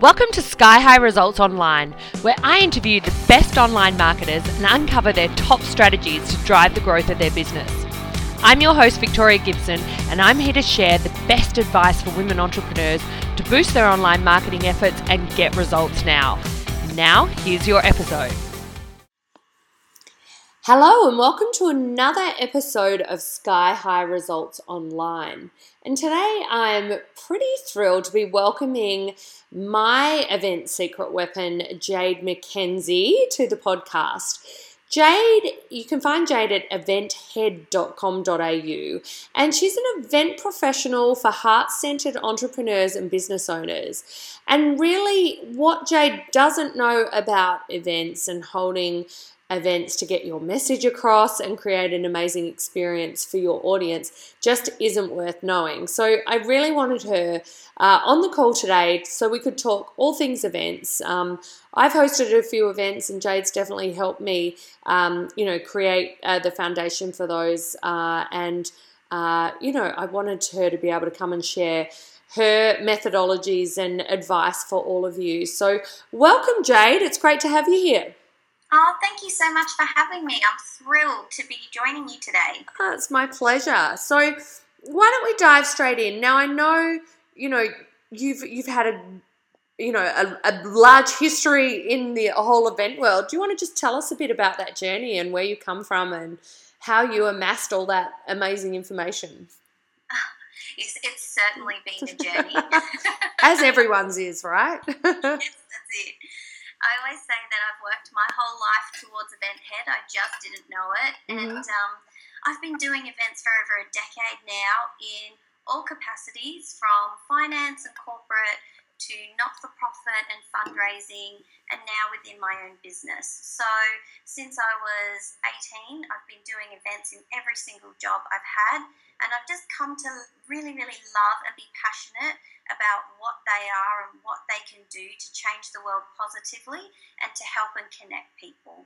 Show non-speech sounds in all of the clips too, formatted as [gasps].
Welcome to Sky High Results Online, where I interview the best online marketers and uncover their top strategies to drive the growth of their business. I'm your host, Victoria Gibson, and I'm here to share the best advice for women entrepreneurs to boost their online marketing efforts and get results now. Now, here's your episode. Hello, and welcome to another episode of Sky High Results Online. And today I'm pretty thrilled to be welcoming my event secret weapon, Jade McKenzie, to the podcast. Jade, you can find Jade at eventhead.com.au, and she's an event professional for heart centered entrepreneurs and business owners. And really, what Jade doesn't know about events and holding events to get your message across and create an amazing experience for your audience just isn't worth knowing. So I really wanted her uh, on the call today so we could talk all things events. Um, I've hosted a few events and Jade's definitely helped me, um, you know, create uh, the foundation for those. Uh, and, uh, you know, I wanted her to be able to come and share her methodologies and advice for all of you. So, welcome, Jade. It's great to have you here. Oh, thank you so much for having me. I'm thrilled to be joining you today. Oh, it's my pleasure. So, why don't we dive straight in? Now, I know you know you've you've had a you know a, a large history in the whole event world. Do you want to just tell us a bit about that journey and where you come from and how you amassed all that amazing information? It's, it's certainly [laughs] been a journey, [laughs] as everyone's is, right? [laughs] yes, that's it. I always say that I've worked my whole life towards Event Head. I just didn't know it. Mm-hmm. And um, I've been doing events for over a decade now in all capacities from finance and corporate to not for profit and fundraising, and now within my own business. So, since I was 18, I've been doing events in every single job I've had, and I've just come to really, really love and be passionate about what they are and what they can do to change the world positively and to help and connect people.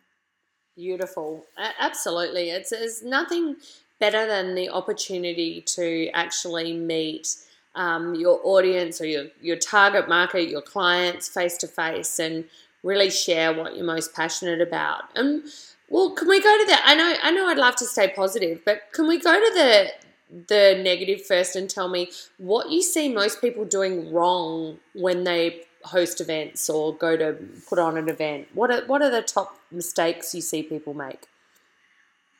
Beautiful. Absolutely. It's, it's nothing better than the opportunity to actually meet um, your audience or your, your target market, your clients face to face, and really share what you're most passionate about. And well, can we go to that? I know, I know, I'd love to stay positive, but can we go to the the negative first and tell me what you see most people doing wrong when they host events or go to put on an event. What are what are the top mistakes you see people make?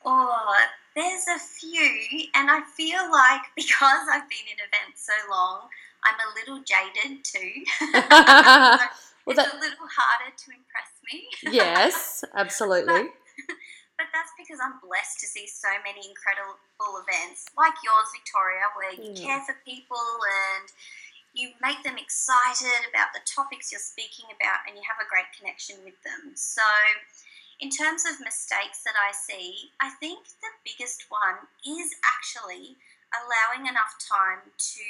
Oh, there's a few, and I feel like [laughs] because I've been in events so long, I'm a little jaded too. [laughs] [laughs] well, it's that... a little harder to impress me. yes, absolutely. But, but, that's because I'm blessed to see so many incredible events like yours, Victoria, where you mm. care for people and you make them excited about the topics you're speaking about and you have a great connection with them. So, in terms of mistakes that I see, I think the biggest one is actually allowing enough time to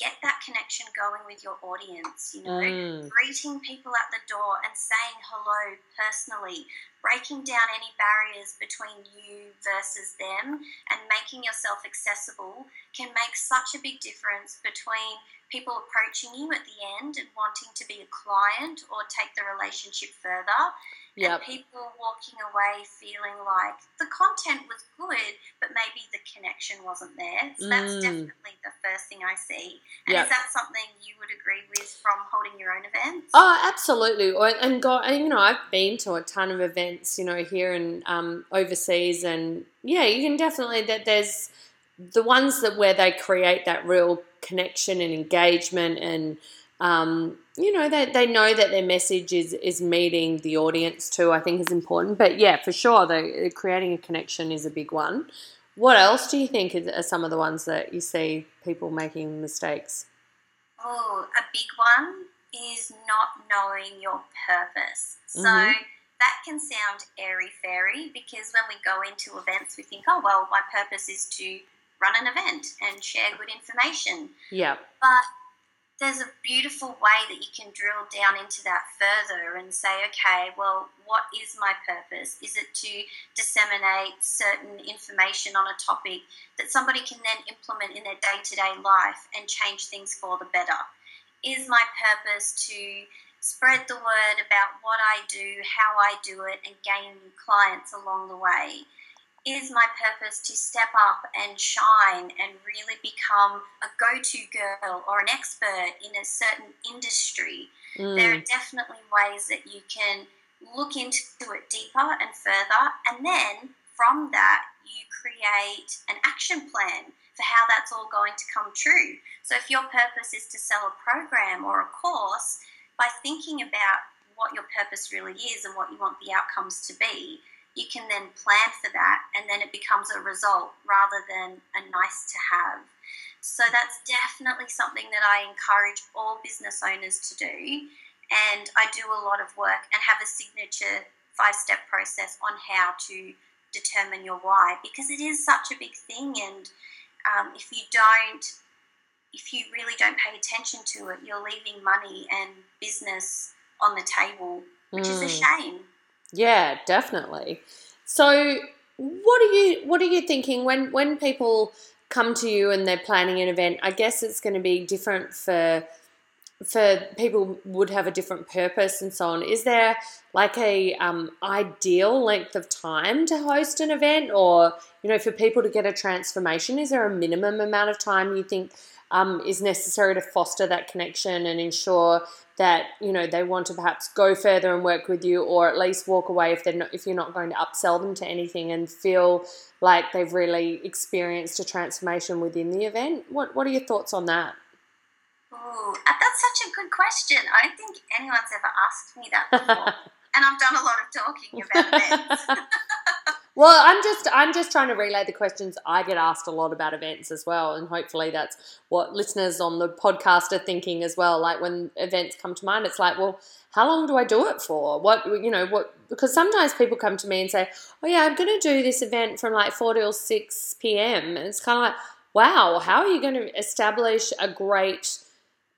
get that connection going with your audience, you know, mm. greeting people at the door and saying hello personally, breaking down any barriers between you versus them, and making yourself accessible can make such a big difference between people approaching you at the end and wanting to be a client or take the relationship further Yep. And people walking away feeling like the content was good, but maybe the connection wasn't there. So that's mm. definitely the first thing I see. And yep. is that something you would agree with from holding your own events? Oh, absolutely. And God, you know, I've been to a ton of events, you know, here and um, overseas, and yeah, you can definitely that there's the ones that where they create that real connection and engagement and um, you know, they, they know that their message is, is meeting the audience too, I think is important. But yeah, for sure, the, creating a connection is a big one. What else do you think are some of the ones that you see people making mistakes? Oh, a big one is not knowing your purpose. So mm-hmm. that can sound airy fairy because when we go into events, we think, oh, well, my purpose is to run an event and share good information. Yeah. But there's a beautiful way that you can drill down into that further and say, okay, well, what is my purpose? Is it to disseminate certain information on a topic that somebody can then implement in their day to day life and change things for the better? is my purpose to spread the word about what I do, how I do it, and gain new clients along the way? Is my purpose to step up and shine and really become a go to girl or an expert in a certain industry? Mm. There are definitely ways that you can look into it deeper and further, and then from that, you create an action plan for how that's all going to come true. So, if your purpose is to sell a program or a course, by thinking about what your purpose really is and what you want the outcomes to be, you can then plan for that and then it becomes a result rather than a nice to have. So that's definitely something that I encourage all business owners to do. And I do a lot of work and have a signature five step process on how to determine your why because it is such a big thing. And um, if you don't, if you really don't pay attention to it, you're leaving money and business on the table, which mm. is a mm. shame. Yeah, definitely. So, what are you what are you thinking when when people come to you and they're planning an event? I guess it's going to be different for for people would have a different purpose and so on. Is there like a um, ideal length of time to host an event, or you know, for people to get a transformation? Is there a minimum amount of time you think um, is necessary to foster that connection and ensure that you know they want to perhaps go further and work with you, or at least walk away if they're not, if you're not going to upsell them to anything and feel like they've really experienced a transformation within the event. What What are your thoughts on that? Oh, that's such a good question. I don't think anyone's ever asked me that before, [laughs] and I've done a lot of talking about [laughs] events. [laughs] Well, I'm just I'm just trying to relay the questions I get asked a lot about events as well, and hopefully that's what listeners on the podcast are thinking as well. Like when events come to mind, it's like, well, how long do I do it for? What you know, what because sometimes people come to me and say, oh yeah, I'm going to do this event from like four till six p.m. And it's kind of like, wow, how are you going to establish a great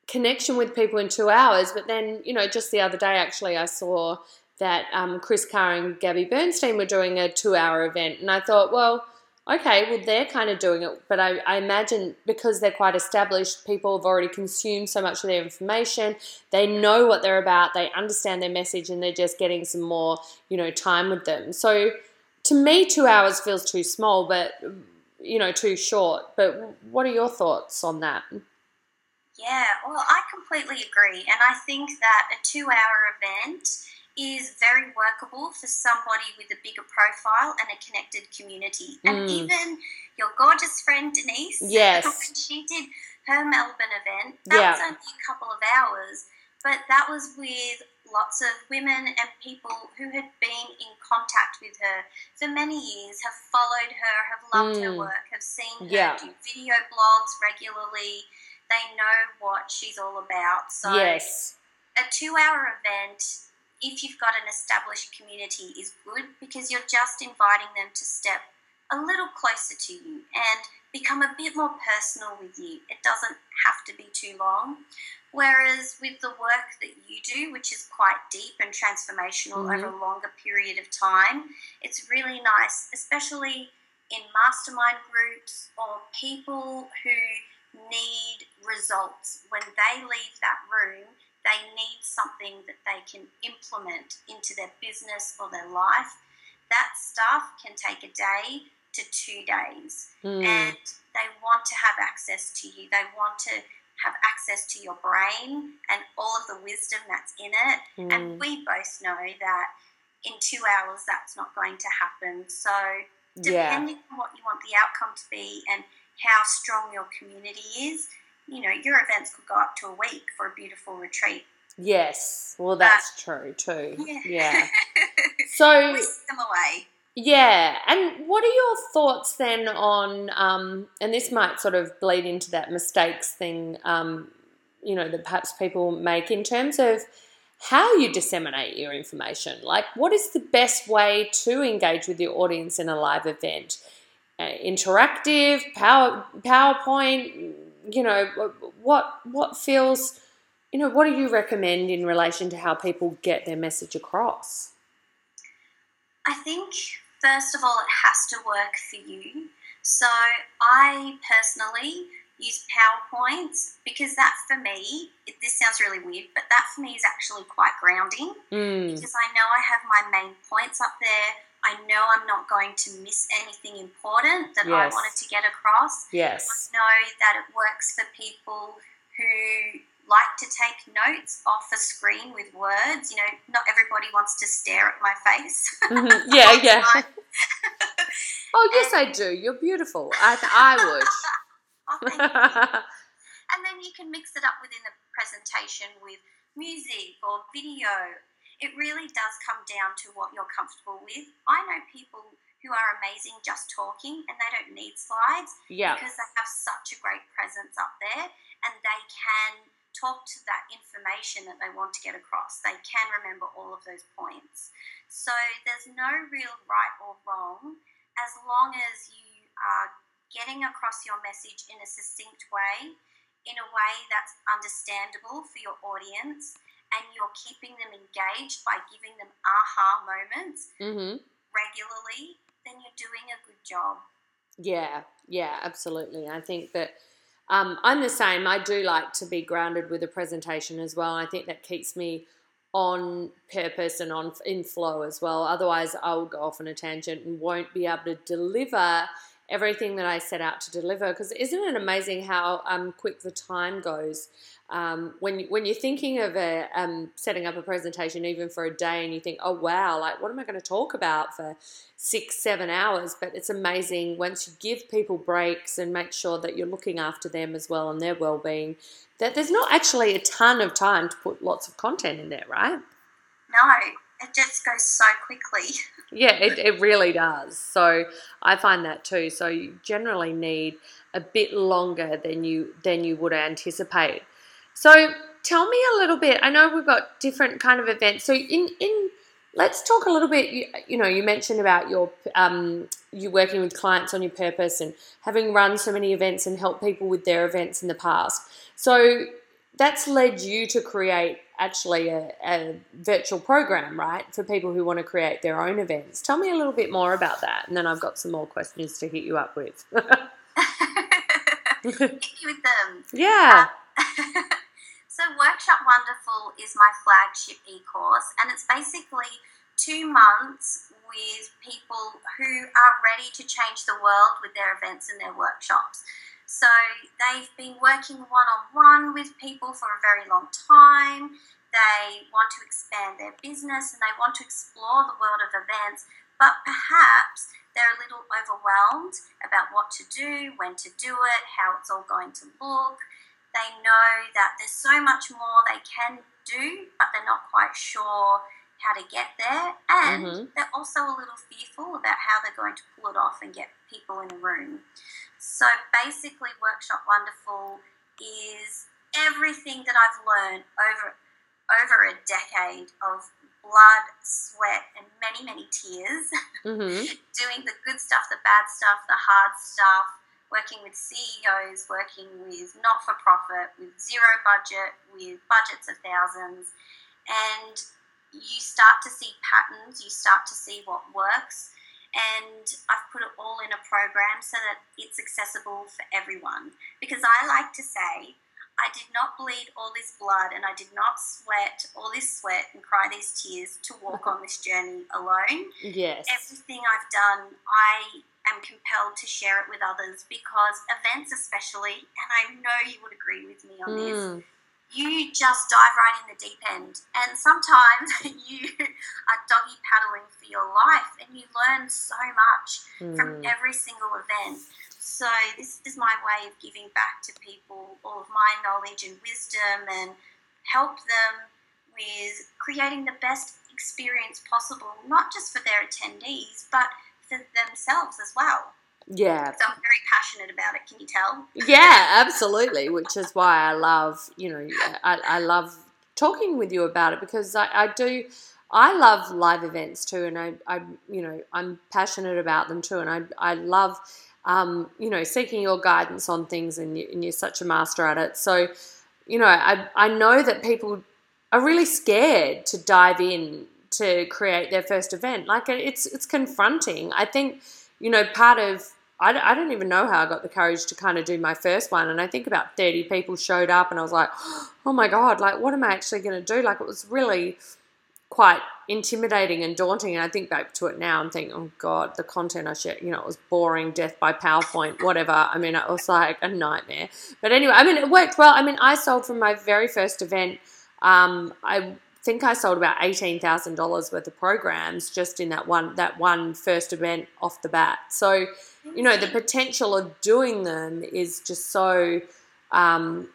connection with people in two hours? But then you know, just the other day actually, I saw that um, Kris Carr and Gabby Bernstein were doing a two hour event. And I thought, well, okay, well, they're kind of doing it. But I, I, imagine because they're quite established, people have already consumed so much of their information. They know what they're about, they understand their message, and they're just getting some more, you know, time with them. So to me, two hours feels too small, but, you know, too short. But what are your thoughts on that? Yeah, well, I completely agree. And I think that a two hour event is very workable for somebody with a bigger profile and a connected community. And mm. even your gorgeous friend Denise, yes, [laughs] when she did her Melbourne event, that yeah. was only a couple of hours, but that was with lots of women and people who had been in contact with her for many years, have followed her, have loved mm. her work, have seen her yeah. do video blogs regularly. They know what she's all about. So yes. a two hour event if you've got an established community is good because you're just inviting them to step a little closer to you and become a bit more personal with you. It doesn't have to be too long. Whereas with the work that you do, which is quite deep and transformational mm-hmm. over a longer period of time, it's really nice, especially in mastermind groups or people who need results. When they leave that room, they need something that they can implement into their business or their life. That stuff can take a day to two days. Mm. And they want to have access to you. They want to have access to your brain and all of the wisdom that's in it. Mm. And we both know that in two hours that's not going to happen. So, depending yeah. on what you want the outcome to be and how strong your community is, you know, your events could go up to a week for a beautiful retreat. Yes, well, that's true too. [laughs] Yeah. yeah. [laughs] So, whisk them away. Yeah, and what are your thoughts then on, um, and this might sort of bleed into that mistakes thing, um, you know, that perhaps people make in terms of how you disseminate your information. Like, what is the best way to engage with your audience in a live event? Uh, interactive, power, PowerPoint, you know, what what feels, you know, what do you recommend in relation to how people get their message across? I think first of all, it has to work for you. So I personally use PowerPoints because that for me, it, this sounds really weird, but that for me is actually quite grounding Mm. because I know I have my main points up there. I know I'm not going to miss anything important that I wanted to get across. Yes. I know that it works for people who like to take notes off a screen with words. You know, not everybody wants to stare at my face. Mhm. [laughs] Yeah, yeah. [laughs] Oh, yes, I do. You're beautiful. I, I would. [laughs] Oh, thank you. And then you can mix it up within the presentation with music or video. It really does come down to what you're comfortable with. I know people who are amazing just talking and they don't need slides yeah. because they have such a great presence up there and they can talk to that information that they want to get across. They can remember all of those points. So there's no real right or wrong as long as you are getting across your message in a succinct way, in a way that's understandable for your audience, and you're keeping them engaged by giving them aha moments hmm regularly, then you're doing a good job. Yeah, yeah, absolutely. I think that um, I'm the same. I do like to be grounded with a presentation as well. I think that keeps me on purpose and on in flow as well. Otherwise, I will go off on a tangent and won't be able to deliver everything that I set out to deliver. Because isn't it amazing how um, quick the time goes? Um, when when you're thinking of a um, setting up a presentation, even for a day, and you think, "Oh wow, like what am I going to talk about for six, seven hours?" But it's amazing once you give people breaks and make sure that you're looking after them as well and their well-being. That there's not actually a ton of time to put lots of content in there, right? No, it just goes so quickly. [laughs] Yeah, it, it really does. So I find that too. So you generally need a bit longer than you than you would anticipate. So tell me a little bit. I know we've got different kind of events. So in in let's talk a little bit. You, you know, you mentioned about your um you working with clients on your purpose and having run so many events and helped people with their events in the past. So that's led you to create actually a, a virtual program, right, for people who want to create their own events. Tell me a little bit more about that, and then I've got some more questions to hit you up with. [laughs] Hit you with them. yeah. Um, [laughs] so Workshop Wonderful is my flagship e-course and it's basically two months with people who are ready to change the world with their events and their workshops. So they've been working one-on-one with people for a very long time. They want to expand their business and they want to explore the world of events, but perhaps they're a little overwhelmed about what to do, when to do it, how it's all going to look. They know that there's so much more they can do, but they're not quite sure how to get there. And Mhm. they're also a little fearful about how they're going to pull it off and get people in a room. So basically, Workshop Wonderful is everything that I've learned over over a decade of blood, sweat, and many, many tears [laughs] hmm doing the good stuff, the bad stuff, the hard stuff, working with CEOs, working with not for profit, with zero budget, with budgets of thousands. And you start to see patterns, you start to see what works. And I've put it all in a program so that it's accessible for everyone. Because I like to say, I did not bleed all this blood and I did not sweat all this sweat and cry these tears to walk on this journey alone Yes. everything I've done, I am compelled to share it with others because events, especially, and I know you would agree with me on this, Mm. You just dive right in the deep end. And sometimes [laughs] you are doggy paddling for your life and you learn so much from Mm. every single event. So, this is my way of giving back to people all of my knowledge and wisdom and help them with creating the best experience possible, not just for their attendees, but for themselves as well. Yeah. So, I'm very passionate about it, can you tell? Yeah, absolutely. Which is why I love, you know, I, I love talking with you about it because I, I do. I love live events too, and I, I, you know, I'm passionate about them too, and I, I love, um, you know, seeking your guidance on things, and, you, and you're such a master at it. So, you know, I, I know that people are really scared to dive in to create their first event. Like it's, it's confronting. I think, you know, part of I, I don't even know how I got the courage to kind of do my first one. And I think about 30 people showed up, and I was like, [gasps] oh my God, like, what am I actually going to do? Like, it was really quite intimidating and daunting. And I think back to it now and think, oh God, the content I shared, you know, it was boring, death by PowerPoint, whatever. I mean, it was like a nightmare. But anyway, I mean, it worked well. I mean, I sold from my very first event. Um, I think I sold about eighteen thousand dollars worth of programs just in that one that one first event off the bat. So, you know, the potential of doing them is just so um,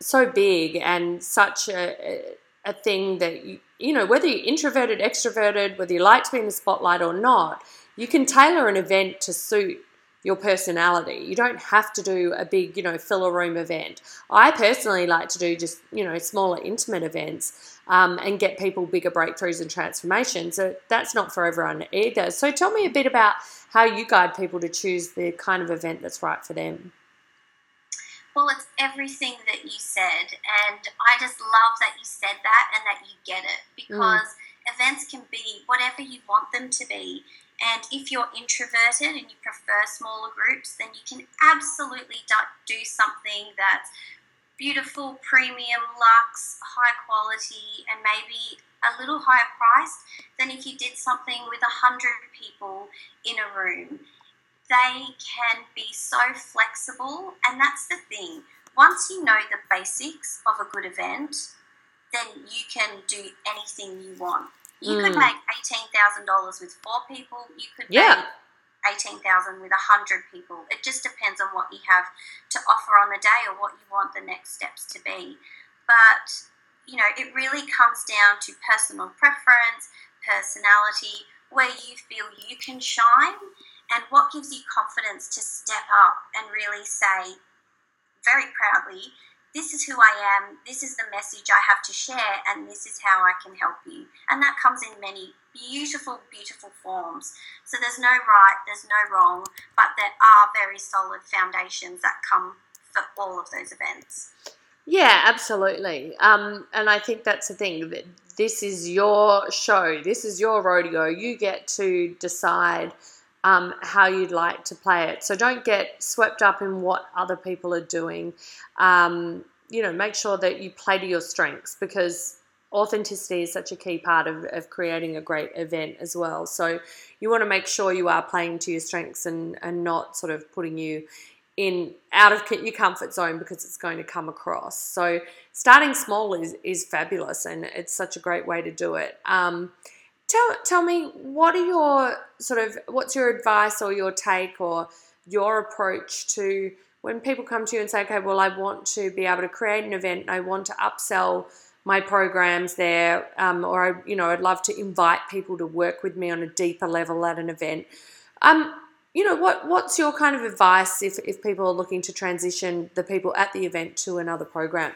so big and such a, a thing that you, you know whether you're introverted, extroverted, whether you like to be in the spotlight or not, you can tailor an event to suit your personality. You don't have to do a big, you know, fill a room event. I personally like to do just, you know, smaller, intimate events um, and get people bigger breakthroughs and transformations. So that's not for everyone either. So tell me a bit about how you guide people to choose the kind of event that's right for them. Well, it's everything that you said, and I just love that you said that and that you get it mm. because mm. events can be whatever you want them to be. And if you're introverted and you prefer smaller groups, then you can absolutely do something that's beautiful, premium, luxe, high quality, and maybe a little higher priced than if you did something with a hundred people in a room. They can be so flexible, and that's the thing. Once you know the basics of a good event, then you can do anything you want. You mm. could make eighteen thousand dollars with four people. You could yeah. make eighteen thousand with a hundred people. It just depends on what you have to offer on the day or what you want the next steps to be. But you know, it really comes down to personal preference, personality, where you feel you can shine, and what gives you confidence to step up and really say very proudly, this is who I am, this is the message I have to share, and this is how I can help you. And that comes in many beautiful, beautiful forms. So there's no right, there's no wrong, but there are very solid foundations that come for all of those events. Yeah, absolutely. Um, and I think that's the thing that this is your show, this is your rodeo. You get to decide um, how you'd like to play it. So don't get swept up in what other people are doing. Um, you know, make sure that you play to your strengths because authenticity is such a key part of, of creating a great event as well. So you want to make sure you are playing to your strengths and, and not sort of putting you in out of your comfort zone because it's going to come across. So starting small is is fabulous and it's such a great way to do it. Um, tell tell me what are your sort of what's your advice or your take or your approach to when people come to you and say, okay, well, I want to be able to create an event I want to upsell my programs there, um, or I, you know, I'd love to invite people to work with me on a deeper level at an event. Um, you know, what what's your kind of advice if, if people are looking to transition the people at the event to another program?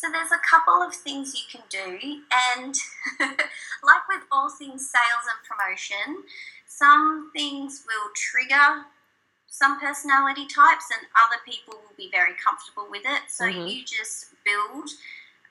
So there's a couple of things you can do, and [laughs] like with all things sales and promotion, some things will trigger some personality types, and other people will be very comfortable with it. So mm-hmm. you just build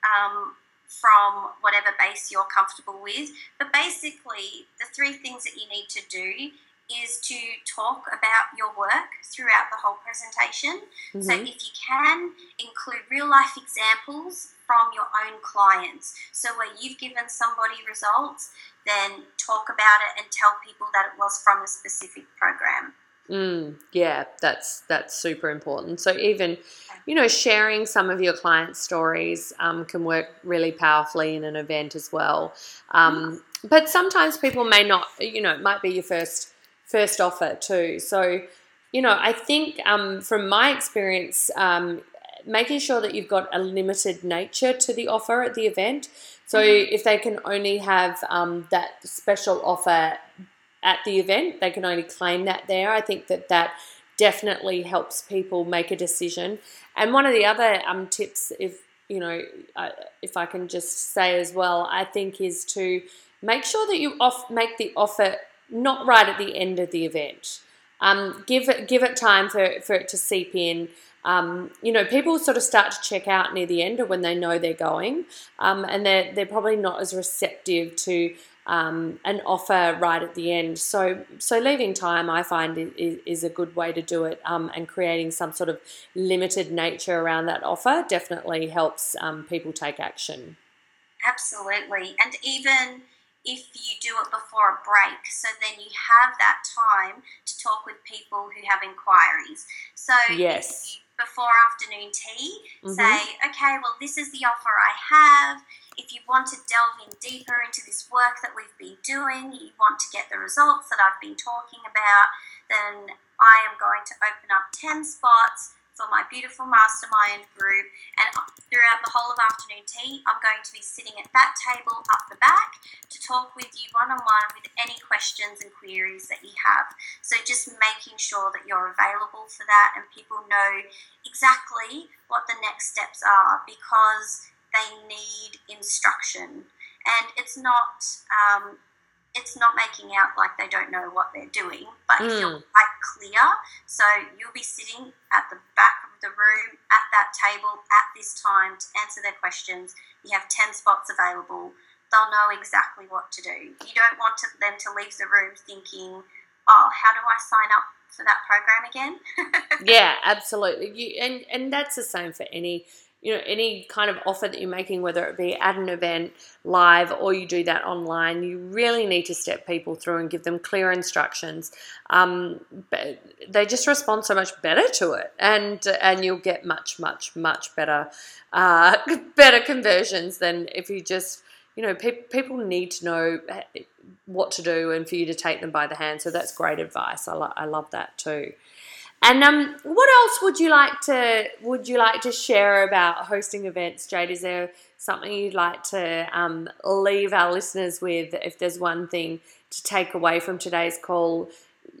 um, from whatever base you're comfortable with. But basically, the three things that you need to do is to talk about your work throughout the whole presentation. Mm-hmm. So, if you can, include real life examples from your own clients. So, where you've given somebody results, then talk about it and tell people that it was from a specific program. Mm, yeah, that's that's super important. So even, you know, sharing some of your clients' stories um, can work really powerfully in an event as well. Um, but sometimes people may not, you know, it might be your first first offer too. So, you know, I think um, from my experience, um, making sure that you've got a limited nature to the offer at the event. So mm-hmm. if they can only have um, that special offer at the event, they can only claim that there. I think that that definitely helps people make a decision. And one of the other um, tips, if you know, uh, if I can just say as well, I think is to make sure that you off make the offer not right at the end of the event. Um, give it give it time for, for it to seep in. Um, you know, people sort of start to check out near the end or when they know they're going, um, and they're they're probably not as receptive to um, an offer right at the end. So, so leaving time, I find, is, is a good way to do it, um, and creating some sort of limited nature around that offer definitely helps um, people take action. Absolutely, and even if you do it before a break, so then you have that time to talk with people who have inquiries. So yes. before afternoon tea, mm-hmm. say, okay, well, this is the offer I have if you want to delve in deeper into this work that we've been doing, you want to get the results that I've been talking about, then I am going to open up 10 spots for my beautiful mastermind group. And throughout the whole of afternoon tea, I'm going to be sitting at that table up the back to talk with you one on one with any questions and queries that you have. So just making sure that you're available for that and people know exactly what the next steps are because they need instruction, and it's not um, it's not making out like they don't know what they're doing, but mm. if you're quite clear, so you'll be sitting at the back of the room at that table at this time to answer their questions. You have 10 spots available. They'll know exactly what to do. You don't want to, them to leave the room thinking, oh, how do I sign up for that program again? [laughs] yeah, absolutely. You, and, and that's the same for any you know any kind of offer that you're making whether it be at an event live or you do that online you really need to step people through and give them clear instructions. Um, they just respond so much better to it and and you'll get much much much better uh, [laughs] better conversions than if you just you know pe- people need to know eh, what to do and for you to take them by the hand. So that's great advice. I, lo- I love that too and um, what else would you like to would you like to share about hosting events, Jade? Is there something you'd like to um, leave our listeners with? If there's one thing to take away from today's call,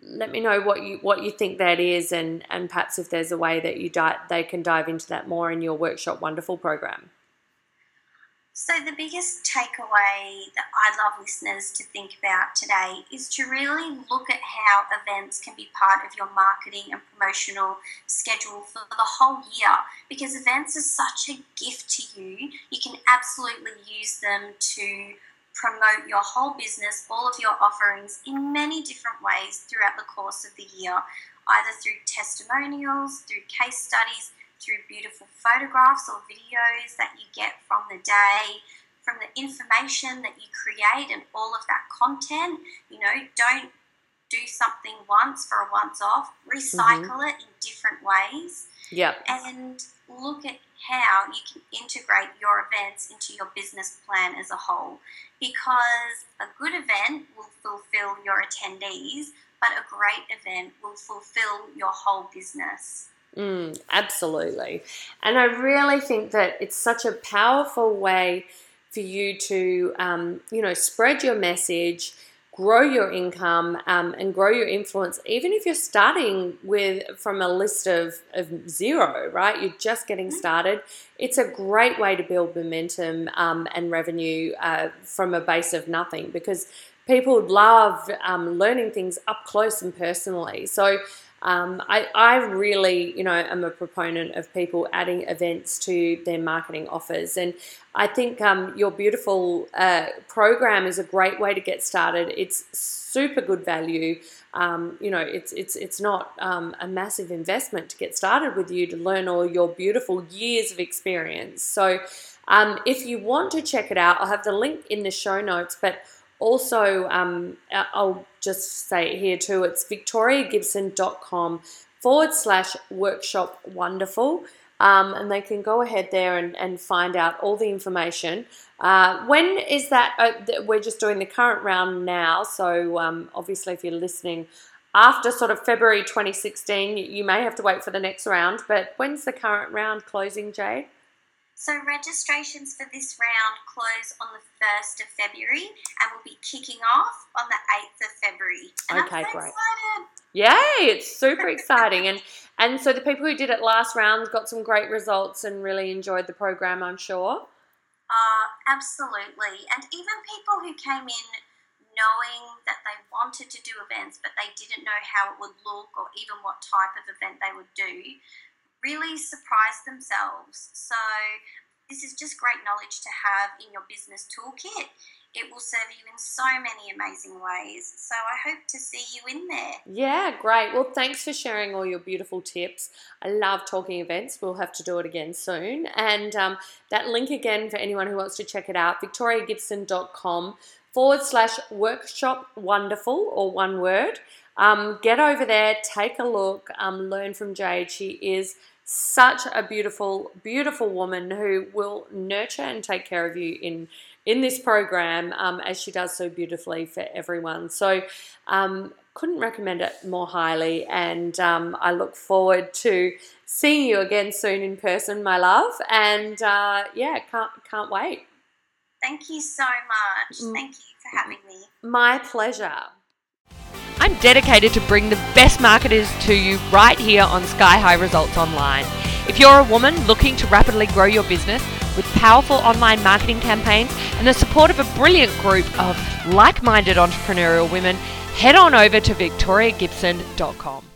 let me know what you what you think that is, and and perhaps if there's a way that you di- they can dive into that more in your workshop wonderful program. So, the biggest takeaway that I'd love listeners to think about today is to really look at how events can be part of your marketing and promotional schedule for the whole year because events are such a gift to you. You can absolutely use them to promote your whole business, all of your offerings in many different ways throughout the course of the year, either through testimonials, through case studies through beautiful photographs or videos that you get from the day, from the information that you create and all of that content. You know, don't do something once for a once off, recycle mm-hmm. it in different ways. Yeah. And look at how you can integrate your events into your business plan as a whole. Because a good event will fulfill your attendees, but a great event will fulfill your whole business. Mm, absolutely. And I really think that it's such a powerful way for you to, um, you know, spread your message, grow your income, um, and grow your influence. Even if you're starting with from a list of, of zero, right? You're just getting started. It's a great way to build momentum um, and revenue uh, from a base of nothing because people love um, learning things up close and personally. So um, I, I really, you know, am a proponent of people adding events to their marketing offers, and I think um, your beautiful uh, program is a great way to get started. It's super good value. Um, you know, it's it's it's not um, a massive investment to get started with you to learn all your beautiful years of experience. So, um, if you want to check it out, I'll have the link in the show notes, but also, um, I'll just say it here too, it's victoriagibson.com forward slash workshop wonderful. Um, and they can go ahead there and, and find out all the information. Uh, when is that? Uh, we're just doing the current round now, so um, obviously, if you're listening after sort of February 2016, you may have to wait for the next round. But when's the current round closing, Jade? So registrations for this round close on the 1st of February and we'll be kicking off on the 8th of February. And okay, so great. Excited. Yay, it's super [laughs] exciting. And and so the people who did it last round got some great results and really enjoyed the program, I'm sure. Uh, absolutely. And even people who came in knowing that they wanted to do events but they didn't know how it would look or even what type of event they would do really surprise themselves. So this is just great knowledge to have in your business toolkit. It will serve you in so many amazing ways. So I hope to see you in there. Yeah, great. Well, thanks for sharing all your beautiful tips. I love talking events. We'll have to do it again soon. And um, that link again for anyone who wants to check it out victoriagibson.com forward slash workshop wonderful or one word. Um, get over there, take a look, um, learn from Jade. She is such a beautiful, beautiful woman who will nurture and take care of you in in this program um, as she does so beautifully for everyone. So, um, couldn't recommend it more highly, and um, I look forward to seeing you again soon in person, my love. And uh, yeah, can't can't wait. Thank you so much. Mm. Thank you for having me. My pleasure. I'm dedicated to bring the best marketers to you right here on Sky High Results Online. If you're a woman looking to rapidly grow your business with powerful online marketing campaigns and the support of a brilliant group of like minded entrepreneurial women, head on over to victoriagibson.com.